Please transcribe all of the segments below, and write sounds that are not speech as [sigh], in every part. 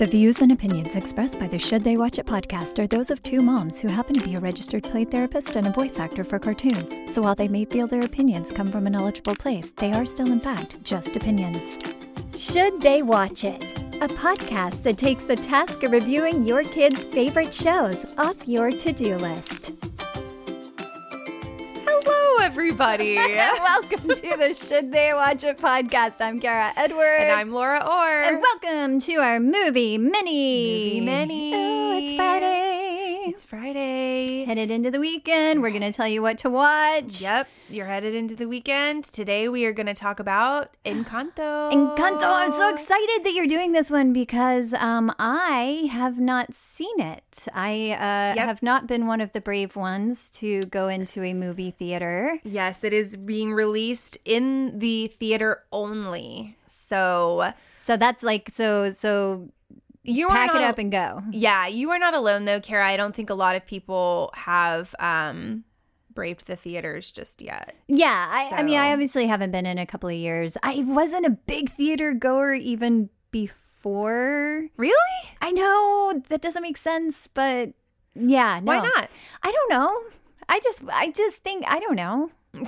The views and opinions expressed by the Should They Watch It podcast are those of two moms who happen to be a registered play therapist and a voice actor for cartoons. So while they may feel their opinions come from a knowledgeable place, they are still, in fact, just opinions. Should They Watch It? A podcast that takes the task of reviewing your kids' favorite shows off your to do list. Hello, everybody. [laughs] Welcome to the Should They Watch It podcast. I'm Kara Edwards. and I'm Laura Orr. And welcome to our movie mini. Movie mini. Oh, it's Friday. It's Friday. Headed into the weekend. We're going to tell you what to watch. Yep, you're headed into the weekend. Today we are going to talk about Encanto. [gasps] Encanto. I'm so excited that you're doing this one because um, I have not seen it. I uh, Yep. have not been one of the brave ones to go into a movie theater. Yes, it is being released in the theater only. So So that's like so so you are pack it up and go. Yeah, you are not alone though, Kara. I don't think a lot of people have um braved the theaters just yet. Yeah, I, I mean, I obviously haven't been in a couple of years. I wasn't a big theater goer even before. Really? I know that doesn't make sense, but yeah, no. Why not? I don't know. I just, I just think I don't know. [laughs]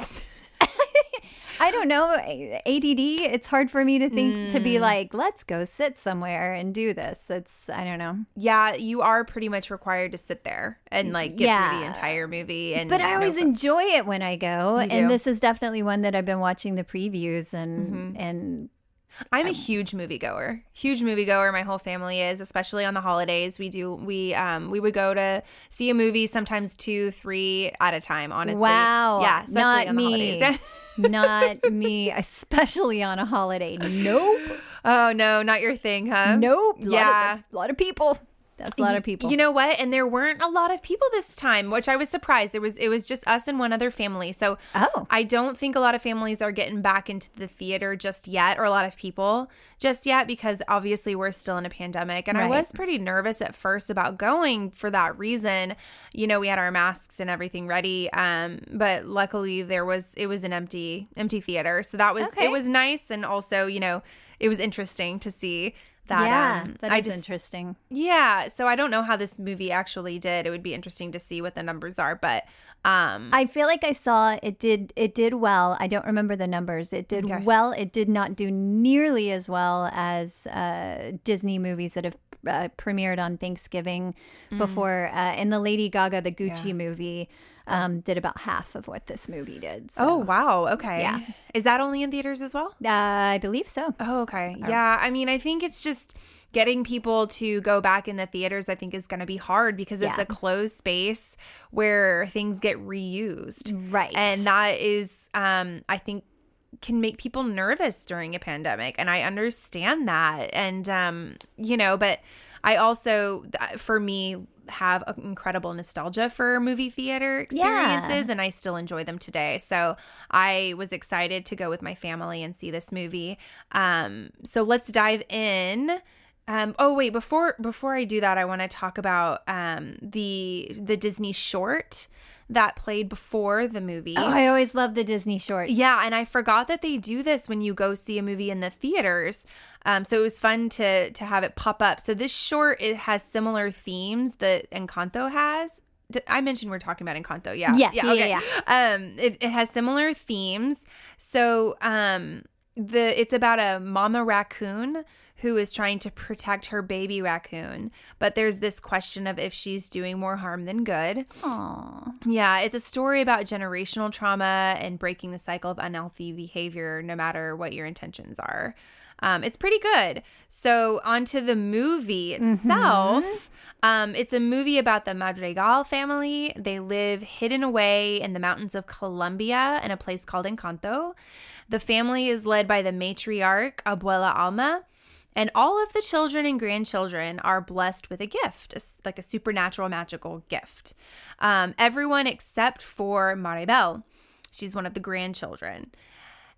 I don't know. ADD. It's hard for me to think to Mm. be like, let's go sit somewhere and do this. It's I don't know. Yeah, you are pretty much required to sit there and like get through the entire movie. And But I always no- enjoy it when I go, and this is definitely one that I've been watching the previews and Mm-hmm. and I'm a huge moviegoer. Huge moviegoer. My whole family is, especially on the holidays. We do we um we would go to see a movie sometimes two, three at a time. Honestly, Wow. yeah, especially Not on the me. holidays. [laughs] not me, especially on a holiday. Nope. oh no, not your thing, huh? Nope. Lot of- Yeah. a lot of people. That's a lot of people. You know what? And there weren't a lot of people this time, which I was surprised. There was it was just us and one other family. So Oh. I don't think a lot of families are getting back into the theater just yet, or a lot of people just yet, because obviously we're still in a pandemic. And I was pretty nervous at first about going for that reason. You know, we had our masks and everything ready. Um, but luckily there was it was an empty empty theater. So that was Okay. it was nice and also, you know, it was interesting to see that yeah, um, that I is just interesting. yeah, so I don't know how this movie actually did. It would be interesting to see what the numbers are, but um I feel like I saw it did it did well. I don't remember the numbers. It did Okay. well. It did not do nearly as well as uh, Disney movies that have uh, premiered on Thanksgiving before. Uh, and the Lady Gaga, the Gucci Mm. Yeah. movie, um, did about half of what this movie did. So. Oh, wow. Okay. Yeah. Is that only in theaters as well? Uh, I believe so. Oh, okay. Yeah, I mean, I think it's just getting people to go back in the theaters I think is going to be hard because it's Yeah. a closed space where things get reused. Right. And that is um I think can make people nervous during a pandemic and I understand that and um you know but I also for me have an incredible nostalgia for movie theater Yeah. experiences and I still enjoy them today. So I was excited to go with my family and see this movie. Um so let's dive in. Um, oh wait, before before I do that, I want to talk about um, the the Disney short that played before the movie. Oh, I always love the Disney shorts. Yeah, and I forgot that they do this when you go see a movie in the theaters. Um, so it was fun to to have it pop up. So this short it has similar themes that Encanto has. I mentioned we're talking about Encanto. Yeah, Yeah, yeah, yeah, Um, it, it has similar themes. So um, the it's about a mama raccoon who is trying to protect her baby raccoon, but there's this question of if she's doing more harm than good. Aw. Yeah, it's a story about generational trauma and breaking the cycle of unhealthy behavior, no matter what your intentions are. Um, it's pretty good. So, onto the movie itself. Um, it's a movie about the Madrigal family. They live hidden away in the mountains of Colombia in a place called Encanto. The family is led by the matriarch, Abuela Alma. And all of the children and grandchildren are blessed with a gift, like a supernatural magical gift. Um, everyone except for Mirabel. She's one of the grandchildren.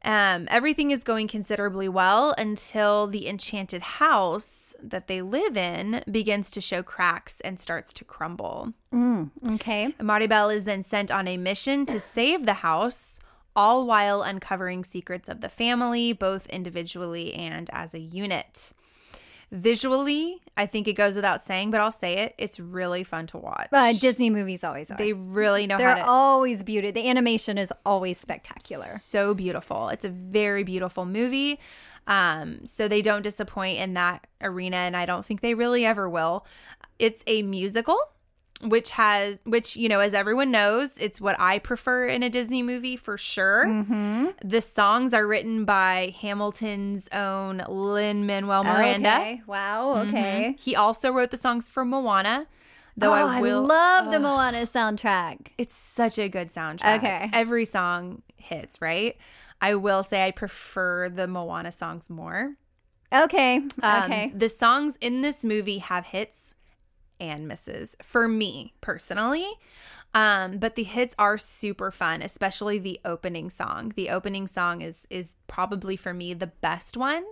Um, everything is going considerably well until the enchanted house that they live in begins to show cracks and starts to crumble. Mm, okay. Mirabel is then sent on a mission to save the house, all while uncovering secrets of the family, both individually and as a unit. Visually, I think it goes without saying, but I'll say it. It's really fun to watch. Uh, Disney movies always are. they really know They're how to. always beautiful. The animation is always spectacular. so beautiful. It's a very beautiful movie. Um, so they don't disappoint in that arena, and I don't think they really ever will. It's a musical, which has, which you know, as everyone knows, it's what I prefer in a Disney movie for sure. Mm-hmm. The songs are written by Hamilton's own Lin Manuel Miranda. Okay. Wow. Okay. Mhm. He also wrote the songs for Moana. Though oh, I will love the Moana soundtrack. it's such a good soundtrack. Okay. Every song hits, right? I will say I prefer the Moana songs more. Okay. Um, okay. The songs in this movie have hits and misses for me personally. Um, but the hits are super fun, especially the opening song. The opening song is is probably for me the best one.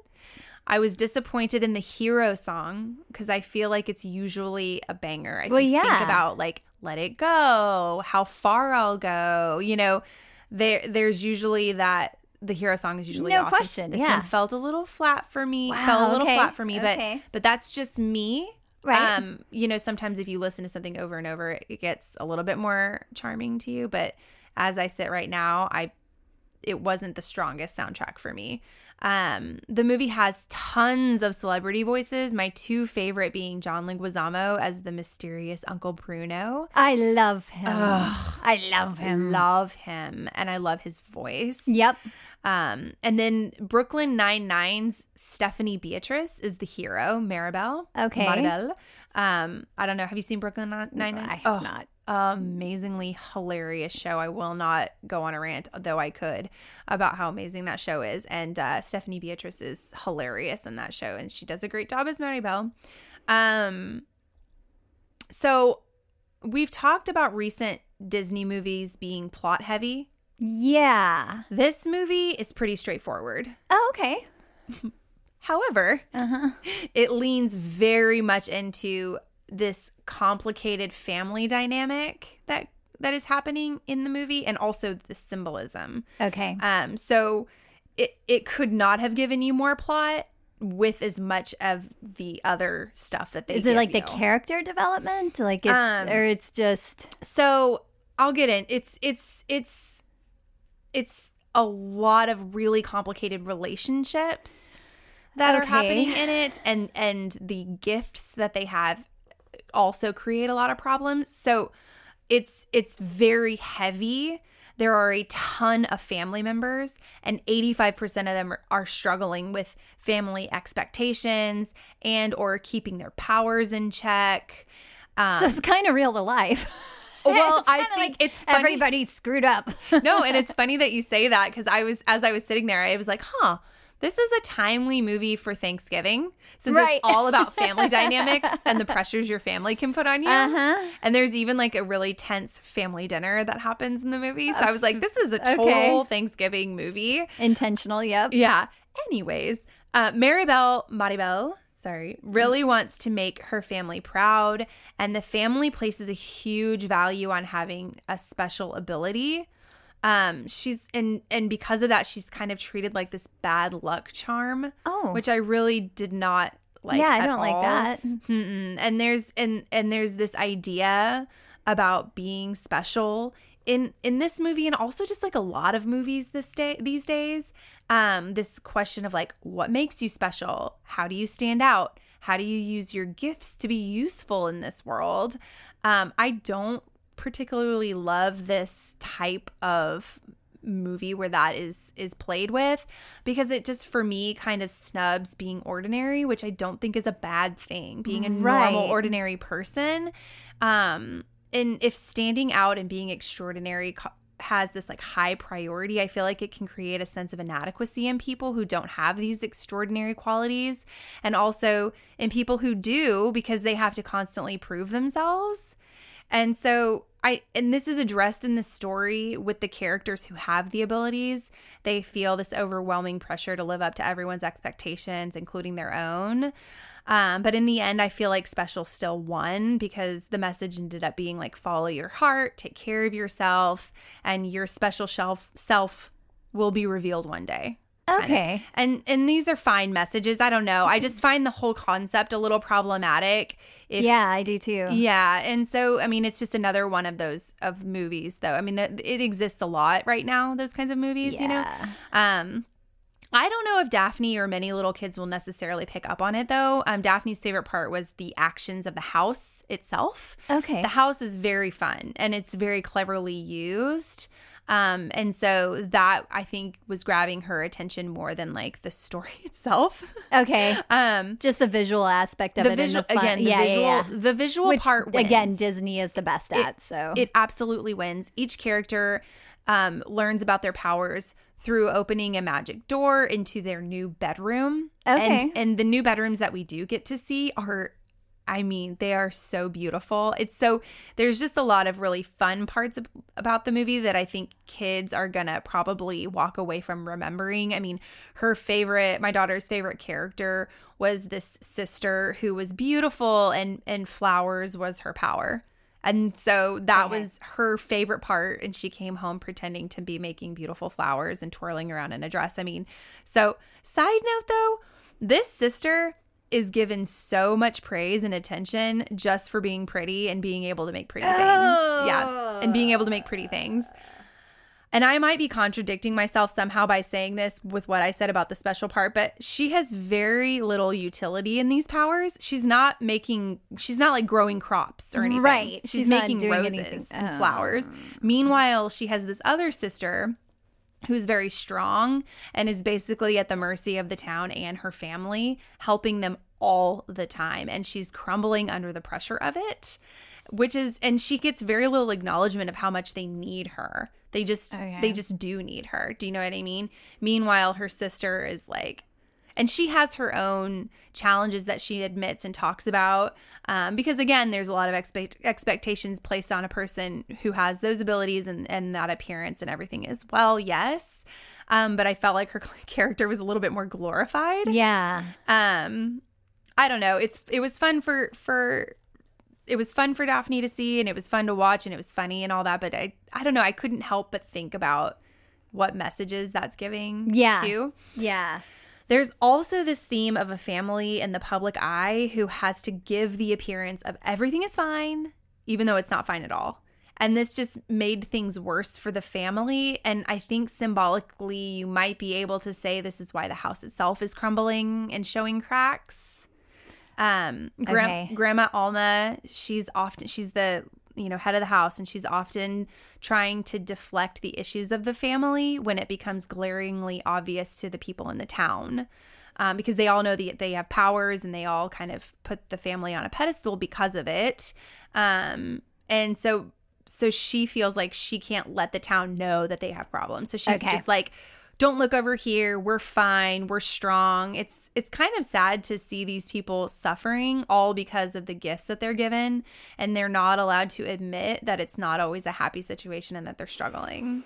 I was disappointed in the hero song because I feel like it's usually a banger. I Well, think yeah. about like "Let It Go," "How Far I'll Go." You know, there there's usually that the hero song is usually No awesome. question, This yeah. one felt a little flat for me. Wow, felt a little okay, flat for me, okay. but but that's just me. Right. Um, you know, sometimes if you listen to something over and over, it gets a little bit more charming to you. But as I sit right now, I it wasn't the strongest soundtrack for me. Um, the movie has tons of celebrity voices. My two favorite being John Leguizamo as the mysterious Uncle Bruno. I love him. I love him. Love him, and I love his voice. Yep. Um, and then Brooklyn Nine Nine's Stephanie Beatriz is the hero, Mirabel. Okay. Mirabel. Um, I don't know. Have you seen Brooklyn Nine Nine? I have not. Amazingly hilarious show. I will not go on a rant, though I could, about how amazing that show is. And uh, Stephanie Beatriz is hilarious in that show, and she does a great job as Mirabel. Um, so we've talked about recent Disney movies being plot heavy. Yeah. This movie is pretty straightforward. Oh, okay. [laughs] However, Uh-huh. it leans very much into this complicated family dynamic that that is happening in the movie and also the symbolism. Okay. Um so it it could not have given you more plot with as much of the other stuff that they Is it like the character development? Like it's Um, or it's just So I'll get in. It's it's it's it's a lot of really complicated relationships that are happening in it and and the gifts that they have also create a lot of problems. So it's it's very heavy. There are a ton of family members and 85% of them are, are struggling with family expectations and or keeping their powers in check. Um, so it's kind of real to life. [laughs] Well, I think like it's funny- everybody's screwed up. [laughs] no, and it's [laughs] funny that you say that because I was as I was sitting there, I was like, huh. This is a timely movie for Thanksgiving since Right. it's all about family [laughs] dynamics and the pressures your family can put on you. Uh-huh. And there's even like a really tense family dinner that happens in the movie. So I was like, this is a total Okay. Thanksgiving movie. Intentional, yep. Yeah. Anyways, uh, Mirabel, Mirabel, sorry, really wants to make her family proud, and the family places a huge value on having a special ability. Um, she's and and because of that, she's kind of treated like this bad luck charm, Oh. which I really did not like. yeah, I don't like that. Mm-mm. And there's and and there's this idea about being special in in this movie and also just like a lot of movies this day these days. Um, this question of like what makes you special? How do you stand out? How do you use your gifts to be useful in this world? Um, I don't particularly love this type of movie where that is is played with because it just for me kind of snubs being ordinary which i don't think is a bad thing being a normal ordinary person um and if standing out and being extraordinary co- has this like high priority i feel like it can create a sense of inadequacy in people who don't have these extraordinary qualities. And also in people who do because they have to constantly prove themselves. And so I and this is addressed in the story with the characters who have the abilities. They feel this overwhelming pressure to live up to everyone's expectations, including their own. Um, but in the end, I feel like Special still won because the message ended up being like follow your heart, take care of yourself, and your special shelf self will be revealed one day. Okay. And and these are fine messages. I don't know. I just find the whole concept a little problematic. If, yeah, I do too. Yeah, and so I mean, it's just another one of those of movies, though. I mean, that it exists a lot right now. Those kinds of movies, you know. Um, I don't know if Daphne or many little kids will necessarily pick up on it, though. Um, Daphne's favorite part was the actions of the house itself. Okay. The house is very fun and it's very cleverly used. Um, and so that I think was grabbing her attention more than like the story [laughs] itself. Okay. um, Just the visual aspect of the it. visual and the fun. again, the yeah, visual, yeah, yeah. the visual Which, part wins. again, Disney is the best at. so It absolutely wins. Each character um, learns about their powers through opening a magic door into their new bedroom. Okay. And, and the new bedrooms that we do get to see are, I mean, they are so beautiful. It's so, there's just a lot of really fun parts ab- about the movie that I think kids are to probably walk away from remembering. I mean, her favorite, my daughter's favorite character was this sister who was beautiful and, and flowers was her power. And so that Okay. was her favorite part. And she came home pretending to be making beautiful flowers and twirling around in a dress. I mean, so side note though, this sister is given so much praise and attention just for being pretty and being able to make pretty things. Yeah. And being able to make pretty things. And I might be contradicting myself somehow by saying this with what I said about the special part, but she has very little utility in these powers. She's not making, she's not like growing crops or anything. Right. She's, She's not making doing roses and Oh. flowers. Meanwhile, she has this other sister who's very strong and is basically at the mercy of the town and her family, helping them all the time. And she's crumbling under the pressure of it, which is, and she gets very little acknowledgement of how much they need her. They just, oh, Okay. they just do need her. Do you know what I mean? Meanwhile, her sister is like, and she has her own challenges that she admits and talks about um, because again there's a lot of expect- expectations placed on a person who has those abilities and, and that appearance and everything as well yes um, but i felt like her [laughs] character was a little bit more glorified yeah. um i don't know it's it was fun for for it was fun for daphne to see and it was fun to watch and it was funny and all that but i i don't know i couldn't help but think about what messages that's giving Yeah. too Yeah. There's also this theme of a family in the public eye who has to give the appearance of everything is fine, even though it's not fine at all. And this just made things worse for the family. And I think symbolically, you might be able to say this is why the house itself is crumbling and showing cracks. Um, Gra- Okay. Grandma Alma, she's often she's the you know head of the house, and she's often trying to deflect the issues of the family when it becomes glaringly obvious to the people in the town. Um, because they all know that they have powers and they all kind of put the family on a pedestal because of it. Um, and so so she feels like she can't let the town know that they have problems. So she's Okay. just like, don't look over here. We're fine. We're strong. It's it's kind of sad to see these people suffering all because of the gifts that they're given and they're not allowed to admit that it's not always a happy situation and that they're struggling.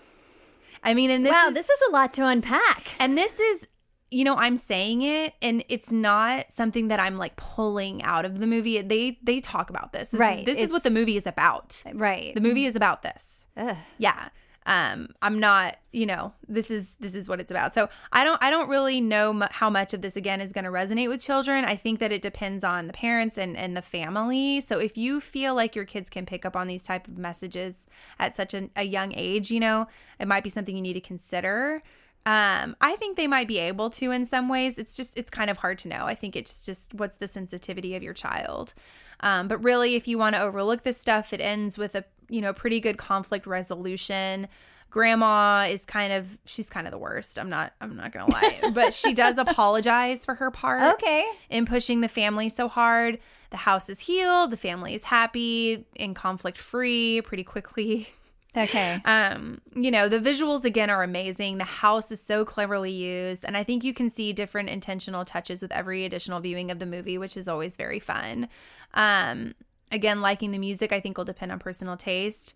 I mean, and this wow, is, this is a lot to unpack. and this is, you know, I'm saying it, and it's not something that I'm like pulling out of the movie. They they talk about this, This is- Right, this is what the movie is about. Right. The movie is about this. Ugh. Yeah. Um, I'm not, you know, this is this is what it's about. So I don't I don't really know mu- how much of this again is going to resonate with children. I think that it depends on the parents and and the family. So if you feel like your kids can pick up on these type of messages at such an, a young age, you know, it might be something you need to consider. Um, I think they might be able to in some ways. It's just it's kind of hard to know. I think it's just what's the sensitivity of your child. Um, but really, if you want to overlook this stuff, it ends with a you know pretty good conflict resolution. Grandma is kind of she's kind of the worst. I'm not I'm not gonna lie, [laughs] but she does apologize for her part Okay. in pushing the family so hard. The house is healed. The family is happy and conflict free pretty quickly. [laughs] Okay. Um, you know, the visuals again are amazing. The house is so cleverly used, and I think you can see different intentional touches with every additional viewing of the movie, which is always very fun. Um, again, liking the music, I think will depend on personal taste.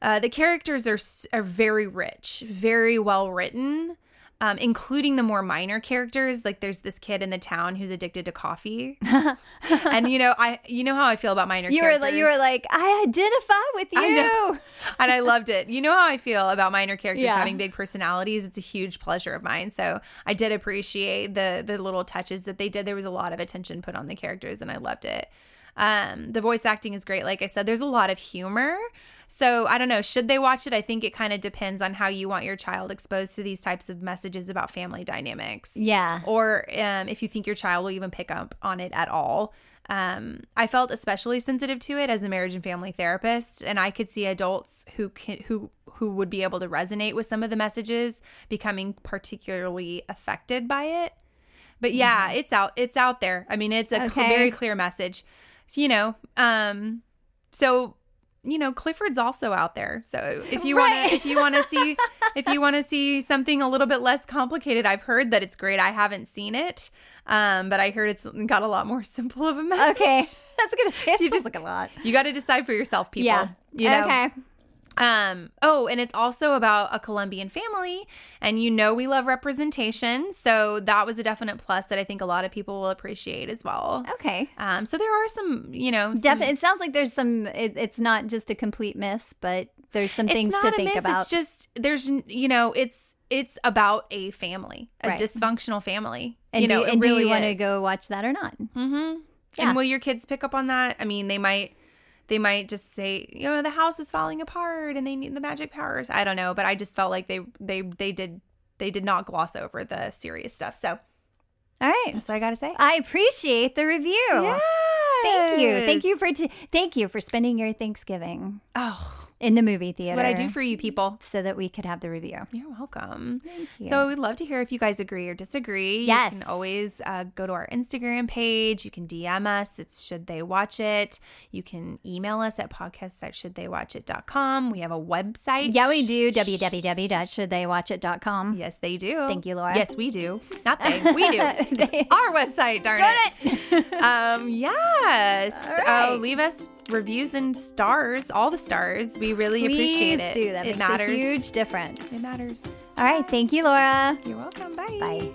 Uh, the characters are are very rich, very well written. um, including the more minor characters. Like there's this kid in the town who's addicted to coffee, [laughs] and you know I you know how I feel about minor. You were characters. like, you were like, I identify with you. I know. [laughs] and I loved it. You know how I feel about minor characters Yeah. having big personalities. It's a huge pleasure of mine. So I did appreciate the the little touches that they did. There was a lot of attention put on the characters, and I loved it. Um, the voice acting is great. Like I said, there's a lot of humor. So I don't know. Should they watch it? I think it kind of depends on how you want your child exposed to these types of messages about family dynamics Yeah. or um, if you think your child will even pick up on it at all. Um, I felt especially sensitive to it as a marriage and family therapist, and I could see adults who can who who would be able to resonate with some of the messages becoming particularly affected by it. But yeah, it's out it's out there. I mean, it's a cl- very clear message. You know, um, so you know, Clifford's also out there. So if you want to if you want to see, [laughs] if you want to see something a little bit less complicated, I've heard that it's great. I haven't seen it, um, but I heard it's got a lot more [laughs] simple of a message. [laughs] Okay. That's gonna say You just- like a lot. You got to decide for yourself, people. Yeah. You know? Okay. Um, oh, and it's also about a Colombian family, and you know we love representation, so that was a definite plus that I think a lot of people will appreciate as well. Okay. Um, so there are some, you know, some- Definitely. It sounds like there's some. It, it's not just a complete miss, but there's some things to think miss, about. It's just there's, you know, it's it's about a family, a Right. dysfunctional family. and you know, do, it and really do you want to go watch that or not? Mm-hmm. Yeah. And will your kids pick up on that? I mean, they might. They might just say, you know, the house is falling apart and they need the magic powers. I don't know, but I just felt like they they they did they did not gloss over the serious stuff. So All right. that's what I got to say. I appreciate the review. Thank you. Thank you for t- thank you for spending your Thanksgiving oh, in the movie that's theater. what I do for you people. so that we could have the review. You're welcome. Thank you. So we'd love to hear if you guys agree or disagree. Yes. You can always uh, go to our Instagram page. You can DM us. It's Should They Watch It. You can email us at podcast at shouldtheywatchit.com. We have a website. yeah, we do www.shouldtheywatchit.com. Yes, they do. Thank you, Laura. Yes, we do. Not they. We do. [laughs] It's our website, darn, Darn it. um, yes. [laughs] Right. Oh, leave us reviews and stars, all the stars. We really Please appreciate it. do that. It makes matters. a huge difference. It matters. All right. Thank you, Laura. You're welcome. Bye. Bye.